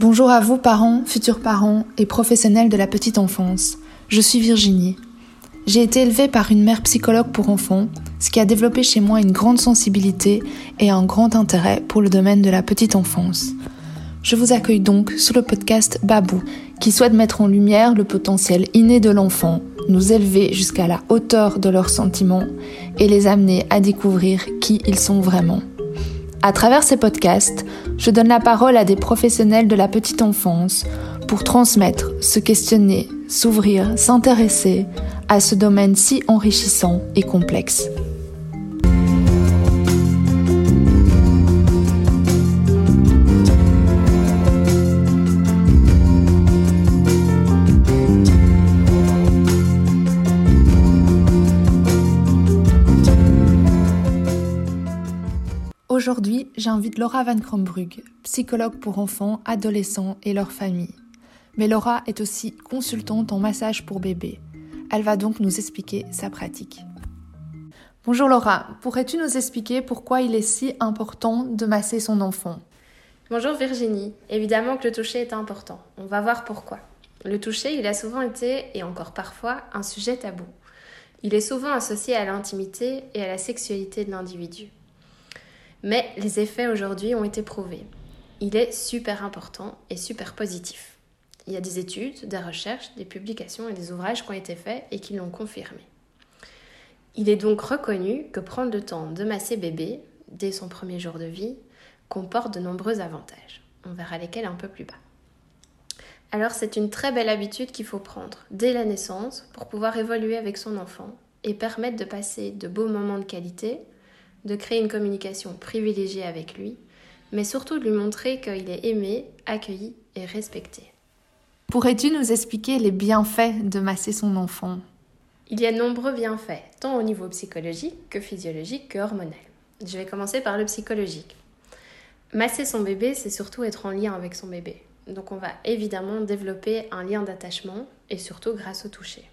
Bonjour à vous parents, futurs parents et professionnels de la petite enfance. Je suis Virginie. J'ai été élevée par une mère psychologue pour enfants, ce qui a développé chez moi une grande sensibilité et un grand intérêt pour le domaine de la petite enfance. Je vous accueille donc sur le podcast Babou, qui souhaite mettre en lumière le potentiel inné de l'enfant, nous élever jusqu'à la hauteur de leurs sentiments et les amener à découvrir qui ils sont vraiment. À travers ces podcasts, je donne la parole à des professionnels de la petite enfance pour transmettre, se questionner, s'ouvrir, s'intéresser à ce domaine si enrichissant et complexe. Aujourd'hui, j'invite Laura Van Krombrug, psychologue pour enfants, adolescents et leurs familles. Mais Laura est aussi consultante en massage pour bébés. Elle va donc nous expliquer sa pratique. Bonjour Laura, pourrais-tu nous expliquer pourquoi il est si important de masser son enfant? Bonjour Virginie, évidemment que le toucher est important. On va voir pourquoi. Le toucher, il a souvent été, et encore parfois, un sujet tabou. Il est souvent associé à l'intimité et à la sexualité de l'individu. Mais les effets aujourd'hui ont été prouvés. Il est super important et super positif. Il y a des études, des recherches, des publications et des ouvrages qui ont été faits et qui l'ont confirmé. Il est donc reconnu que prendre le temps de masser bébé dès son premier jour de vie comporte de nombreux avantages. On verra lesquels un peu plus bas. Alors c'est une très belle habitude qu'il faut prendre dès la naissance pour pouvoir évoluer avec son enfant et permettre de passer de beaux moments de qualité de créer une communication privilégiée avec lui, mais surtout de lui montrer qu'il est aimé, accueilli et respecté. Pourrais-tu nous expliquer les bienfaits de masser son enfant? Il y a de nombreux bienfaits, tant au niveau psychologique que physiologique que hormonal. Je vais commencer par le psychologique. Masser son bébé, c'est surtout être en lien avec son bébé. Donc on va évidemment développer un lien d'attachement et surtout grâce au toucher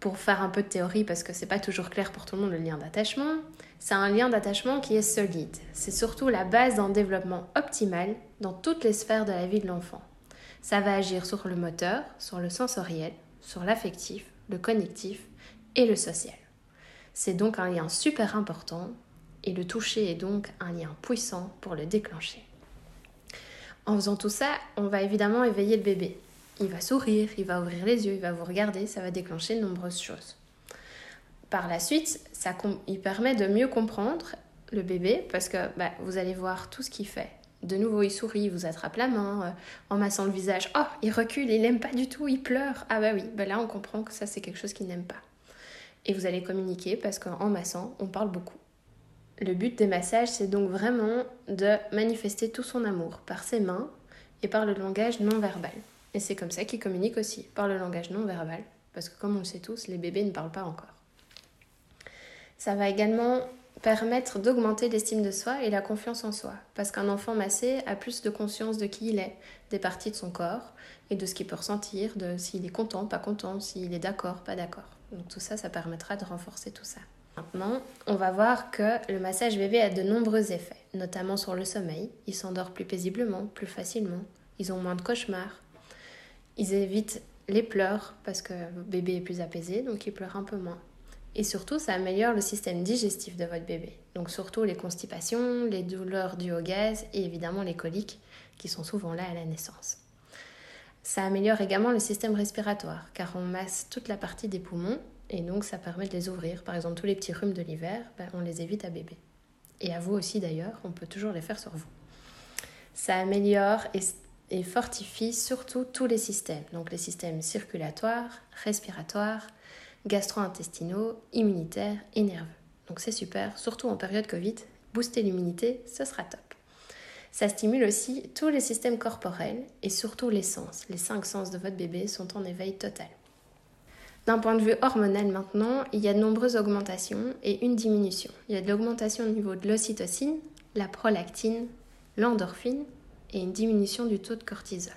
pour faire un peu de théorie, parce que c'est pas toujours clair pour tout le monde le lien d'attachement, c'est un lien d'attachement qui est solide. C'est surtout la base d'un développement optimal dans toutes les sphères de la vie de l'enfant. Ça va agir sur le moteur, sur le sensoriel, sur l'affectif, le connectif et le social. C'est donc un lien super important et le toucher est donc un lien puissant pour le déclencher. En faisant tout ça, on va évidemment éveiller le bébé il va sourire, il va ouvrir les yeux, il va vous regarder, ça va déclencher de nombreuses choses. Par la suite, ça, il permet de mieux comprendre le bébé parce que bah, vous allez voir tout ce qu'il fait. De nouveau, il sourit, il vous attrape la main, euh, en massant le visage. Oh, il recule, il n'aime pas du tout, il pleure. Ah bah oui, bah là on comprend que ça c'est quelque chose qu'il n'aime pas. Et vous allez communiquer parce qu'en massant, on parle beaucoup. Le but des massages, c'est donc vraiment de manifester tout son amour par ses mains et par le langage non verbal. Et c'est comme ça qu'ils communiquent aussi, par le langage non verbal, parce que comme on le sait tous, les bébés ne parlent pas encore. Ça va également permettre d'augmenter l'estime de soi et la confiance en soi, parce qu'un enfant massé a plus de conscience de qui il est, des parties de son corps et de ce qu'il peut ressentir, de s'il est content, pas content, s'il est d'accord, pas d'accord. Donc tout ça, ça permettra de renforcer tout ça. Maintenant, on va voir que le massage bébé a de nombreux effets, notamment sur le sommeil. Il s'endort plus paisiblement, plus facilement. Ils ont moins de cauchemars. Ils évitent les pleurs parce que bébé est plus apaisé, donc il pleure un peu moins. Et surtout, ça améliore le système digestif de votre bébé. Donc surtout les constipations, les douleurs dues au gaz et évidemment les coliques qui sont souvent là à la naissance. Ça améliore également le système respiratoire car on masse toute la partie des poumons et donc ça permet de les ouvrir. Par exemple, tous les petits rhumes de l'hiver, ben, on les évite à bébé. Et à vous aussi d'ailleurs, on peut toujours les faire sur vous. Ça améliore et et fortifie surtout tous les systèmes, donc les systèmes circulatoires, respiratoires, gastro-intestinaux, immunitaires et nerveux. Donc c'est super, surtout en période Covid, booster l'immunité, ce sera top. Ça stimule aussi tous les systèmes corporels et surtout les sens. Les cinq sens de votre bébé sont en éveil total. D'un point de vue hormonal maintenant, il y a de nombreuses augmentations et une diminution. Il y a de l'augmentation au niveau de l'ocytocine, la prolactine, l'endorphine et une diminution du taux de cortisol.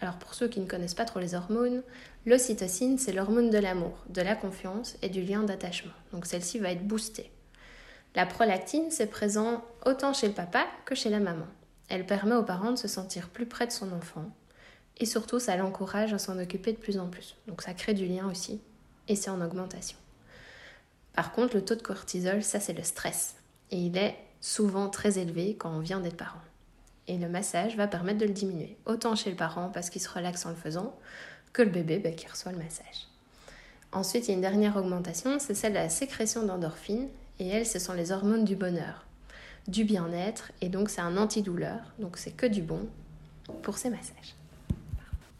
Alors pour ceux qui ne connaissent pas trop les hormones, l'ocytocine, c'est l'hormone de l'amour, de la confiance et du lien d'attachement. Donc celle-ci va être boostée. La prolactine, c'est présent autant chez le papa que chez la maman. Elle permet aux parents de se sentir plus près de son enfant et surtout ça l'encourage à s'en occuper de plus en plus. Donc ça crée du lien aussi et c'est en augmentation. Par contre, le taux de cortisol, ça c'est le stress et il est souvent très élevé quand on vient d'être parent. Et le massage va permettre de le diminuer, autant chez le parent parce qu'il se relaxe en le faisant, que le bébé ben, qui reçoit le massage. Ensuite, il y a une dernière augmentation, c'est celle de la sécrétion d'endorphines, et elles, ce sont les hormones du bonheur, du bien-être, et donc c'est un antidouleur, donc c'est que du bon pour ces massages.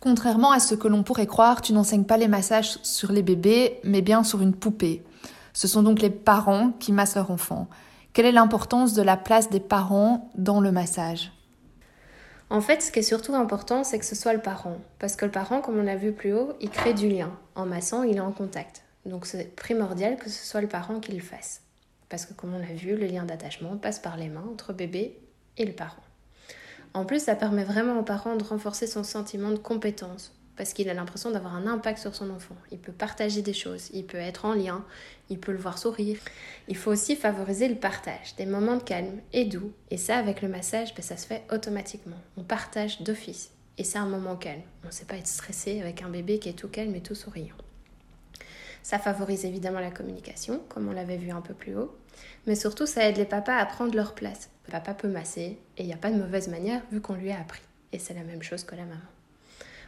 Contrairement à ce que l'on pourrait croire, tu n'enseignes pas les massages sur les bébés, mais bien sur une poupée. Ce sont donc les parents qui massent leur enfant. Quelle est l'importance de la place des parents dans le massage? En fait, ce qui est surtout important, c'est que ce soit le parent. Parce que le parent, comme on l'a vu plus haut, il crée du lien. En massant, il est en contact. Donc c'est primordial que ce soit le parent qui le fasse. Parce que comme on l'a vu, le lien d'attachement passe par les mains entre bébé et le parent. En plus, ça permet vraiment au parent de renforcer son sentiment de compétence, parce qu'il a l'impression d'avoir un impact sur son enfant. Il peut partager des choses, il peut être en lien, il peut le voir sourire. Il faut aussi favoriser le partage, des moments de calme et doux. Et ça, avec le massage, ben, ça se fait automatiquement. On partage d'office. Et c'est un moment calme. On ne sait pas être stressé avec un bébé qui est tout calme et tout souriant. Ça favorise évidemment la communication, comme on l'avait vu un peu plus haut. Mais surtout, ça aide les papas à prendre leur place. Le papa peut masser et il n'y a pas de mauvaise manière vu qu'on lui a appris. Et c'est la même chose que la maman.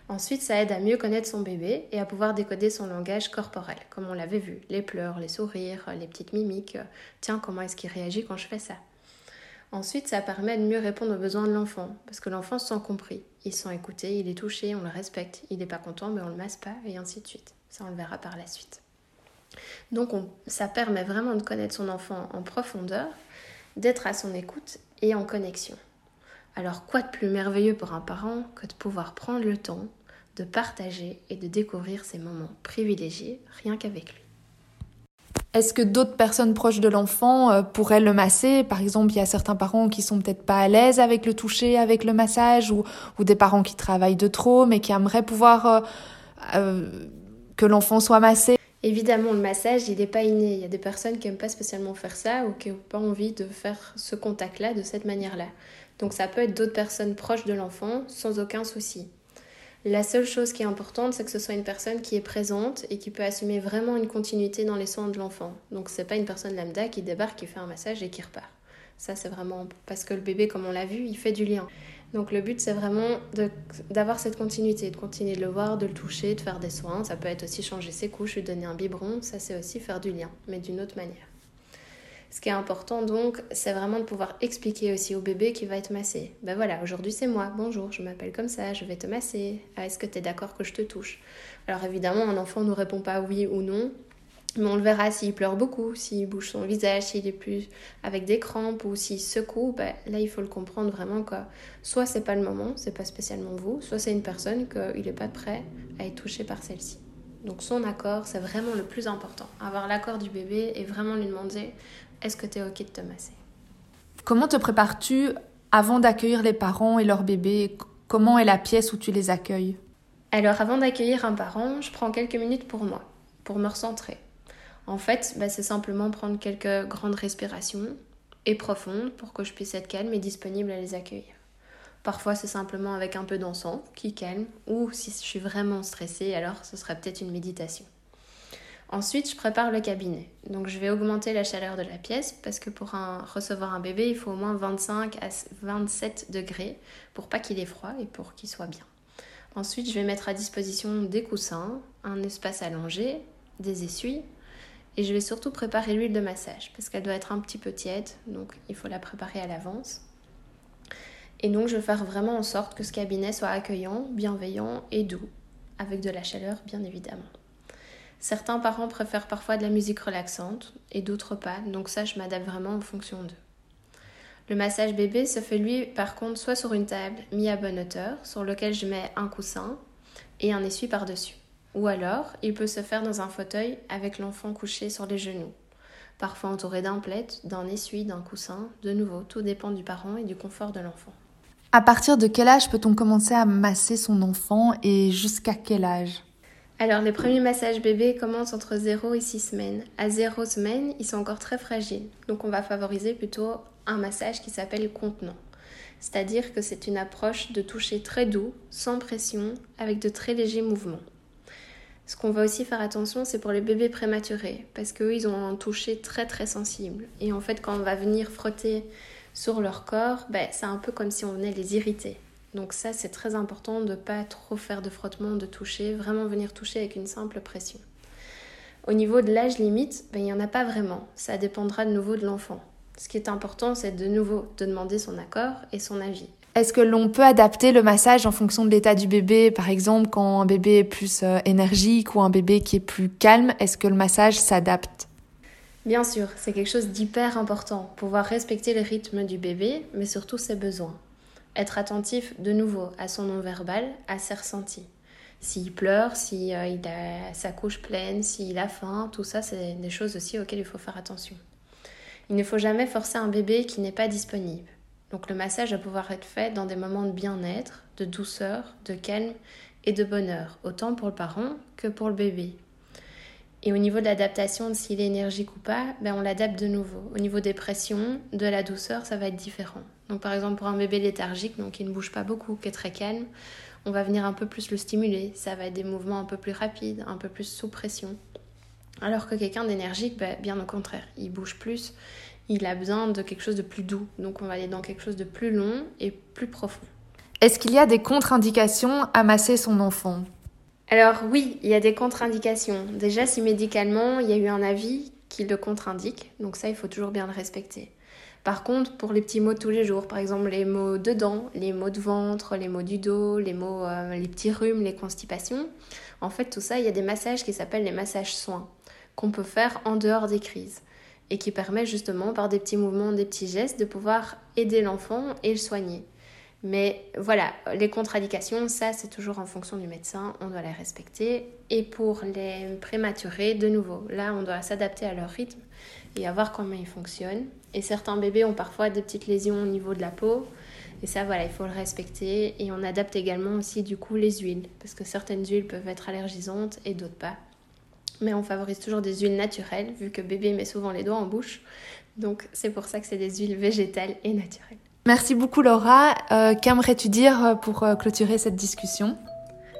Ensuite, ça aide à mieux connaître son bébé et à pouvoir décoder son langage corporel, comme on l'avait vu, les pleurs, les sourires, les petites mimiques. Tiens, comment est-ce qu'il réagit quand je fais ça? Ensuite, ça permet de mieux répondre aux besoins de l'enfant, parce que l'enfant se sent compris, il se sent écouté, il est touché, on le respecte, il n'est pas content, mais on le masse pas, et ainsi de suite. Ça, on le verra par la suite. Donc, ça permet vraiment de connaître son enfant en profondeur, d'être à son écoute et en connexion. Alors quoi de plus merveilleux pour un parent que de pouvoir prendre le temps de partager et de découvrir ces moments privilégiés rien qu'avec lui? Est-ce que d'autres personnes proches de l'enfant euh, pourraient le masser? Par exemple, il y a certains parents qui sont peut-être pas à l'aise avec le toucher, avec le massage, ou, des parents qui travaillent de trop, mais qui aimeraient pouvoir euh, euh, que l'enfant soit massé. Évidemment, le massage, il n'est pas inné. Il y a des personnes qui n'aiment pas spécialement faire ça ou qui n'ont pas envie de faire ce contact-là de cette manière-là. Donc ça peut être d'autres personnes proches de l'enfant sans aucun souci. La seule chose qui est importante, c'est que ce soit une personne qui est présente et qui peut assumer vraiment une continuité dans les soins de l'enfant. Donc c'est pas une personne lambda qui débarque, qui fait un massage et qui repart. Ça c'est vraiment parce que le bébé, comme on l'a vu, il fait du lien. Donc le but c'est vraiment d'avoir cette continuité, de continuer de le voir, de le toucher, de faire des soins. Ça peut être aussi changer ses couches, lui donner un biberon. Ça c'est aussi faire du lien, mais d'une autre manière. Ce qui est important donc, c'est vraiment de pouvoir expliquer aussi au bébé qui va être massé. Ben voilà, aujourd'hui c'est moi, bonjour, je m'appelle comme ça, je vais te masser. Ah, est-ce que tu es d'accord que je te touche? Alors évidemment, un enfant ne répond pas oui ou non, mais on le verra s'il pleure beaucoup, s'il bouge son visage, s'il est plus avec des crampes ou s'il secoue, ben, là il faut le comprendre vraiment que soit c'est pas le moment, c'est pas spécialement vous, soit c'est une personne qu'il n'est pas prêt à être touché par celle-ci. Donc son accord, c'est vraiment le plus important. Avoir l'accord du bébé et vraiment lui demander est-ce que tu es OK de te masser? Comment te prépares-tu avant d'accueillir les parents et leur bébé Comment est la pièce où tu les accueilles? Alors avant d'accueillir un parent, je prends quelques minutes pour moi, pour me recentrer. En fait, bah, c'est simplement prendre quelques grandes respirations et profondes pour que je puisse être calme et disponible à les accueillir. Parfois, c'est simplement avec un peu d'encens qui calme, ou si je suis vraiment stressée, alors ce serait peut-être une méditation. Ensuite, je prépare le cabinet. Donc, je vais augmenter la chaleur de la pièce parce que pour recevoir un bébé, il faut au moins 25 à 27 degrés pour pas qu'il ait froid et pour qu'il soit bien. Ensuite, je vais mettre à disposition des coussins, un espace allongé, des essuies et je vais surtout préparer l'huile de massage parce qu'elle doit être un petit peu tiède, donc il faut la préparer à l'avance. Et donc, je vais faire vraiment en sorte que ce cabinet soit accueillant, bienveillant et doux, avec de la chaleur bien évidemment. Certains parents préfèrent parfois de la musique relaxante et d'autres pas, donc ça je m'adapte vraiment en fonction d'eux. Le massage bébé se fait lui par contre soit sur une table mis à bonne hauteur, sur lequel je mets un coussin et un essuie par-dessus. Ou alors, il peut se faire dans un fauteuil avec l'enfant couché sur les genoux. Parfois entouré d'un plaid, d'un essuie, d'un coussin. De nouveau, tout dépend du parent et du confort de l'enfant. À partir de quel âge peut-on commencer à masser son enfant et jusqu'à quel âge? Alors, les premiers massages bébés commencent entre 0 et 6 semaines. À 0 semaines, ils sont encore très fragiles. Donc, on va favoriser plutôt un massage qui s'appelle contenant. c'est-à-dire que c'est une approche de toucher très doux, sans pression, avec de très légers mouvements. Ce qu'on va aussi faire attention, c'est pour les bébés prématurés, parce qu'eux, ils ont un toucher très très sensible. Et en fait, quand on va venir frotter sur leur corps, ben, c'est un peu comme si on venait les irriter. Donc ça, c'est très important de ne pas trop faire de frottement, de toucher, vraiment venir toucher avec une simple pression. Au niveau de l'âge limite, ben, il n'y en a pas vraiment. Ça dépendra de nouveau de l'enfant. Ce qui est important, c'est de nouveau de demander son accord et son avis. Est-ce que l'on peut adapter le massage en fonction de l'état du bébé? Par exemple, quand un bébé est plus euh, énergique ou un bébé qui est plus calme, est-ce que le massage s'adapte? Bien sûr, c'est quelque chose d'hyper important. Pouvoir respecter le rythme du bébé, mais surtout ses besoins. Être attentif de nouveau à son non-verbal, à ses ressentis. S'il pleure, s'il euh, a sa couche pleine, s'il a faim, tout ça, c'est des choses aussi auxquelles il faut faire attention. Il ne faut jamais forcer un bébé qui n'est pas disponible. Donc le massage va pouvoir être fait dans des moments de bien-être, de douceur, de calme et de bonheur, autant pour le parent que pour le bébé. Et au niveau de l'adaptation, de s'il est énergique ou pas, ben on l'adapte de nouveau. Au niveau des pressions, de la douceur, ça va être différent. Donc par exemple pour un bébé léthargique, donc qui ne bouge pas beaucoup, qui est très calme, on va venir un peu plus le stimuler. Ça va être des mouvements un peu plus rapides, un peu plus sous pression. Alors que quelqu'un d'énergique, ben, bien au contraire, il bouge plus, il a besoin de quelque chose de plus doux. Donc on va aller dans quelque chose de plus long et plus profond. Est-ce qu'il y a des contre-indications à masser son enfant? Alors oui, il y a des contre-indications. Déjà, si médicalement, il y a eu un avis qui le contre-indique, donc ça, il faut toujours bien le respecter. Par contre, pour les petits mots de tous les jours, par exemple les mots de dents, les mots de ventre, les mots du dos, les mots, euh, les petits rhumes, les constipations, en fait, tout ça, il y a des massages qui s'appellent les massages soins qu'on peut faire en dehors des crises et qui permet justement par des petits mouvements, des petits gestes de pouvoir aider l'enfant et le soigner. Mais voilà, les contre-indications, ça c'est toujours en fonction du médecin, on doit les respecter. Et pour les prématurés, de nouveau, là on doit s'adapter à leur rythme et à voir comment ils fonctionnent. Et certains bébés ont parfois des petites lésions au niveau de la peau. Et ça, voilà, il faut le respecter. Et on adapte également aussi du coup les huiles, parce que certaines huiles peuvent être allergisantes et d'autres pas mais on favorise toujours des huiles naturelles, vu que bébé met souvent les doigts en bouche. Donc c'est pour ça que c'est des huiles végétales et naturelles. Merci beaucoup Laura. Euh, qu'aimerais-tu dire euh, pour euh, clôturer cette discussion?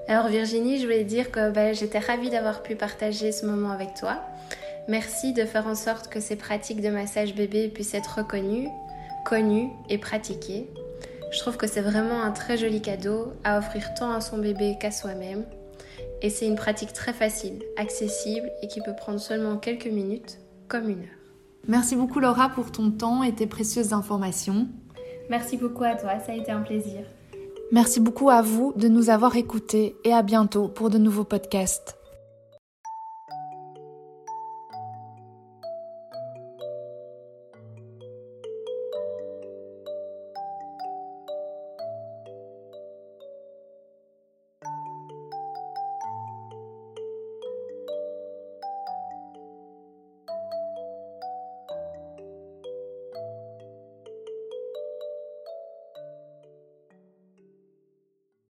Alors Virginie, je voulais dire que bah, j'étais ravie d'avoir pu partager ce moment avec toi. Merci de faire en sorte que ces pratiques de massage bébé puissent être reconnues, connues et pratiquées. Je trouve que c'est vraiment un très joli cadeau à offrir tant à son bébé qu'à soi-même et c'est une pratique très facile, accessible et qui peut prendre seulement quelques minutes, comme une heure. Merci beaucoup Laura pour ton temps et tes précieuses informations. Merci beaucoup à toi, ça a été un plaisir. Merci beaucoup à vous de nous avoir écoutés et à bientôt pour de nouveaux podcasts.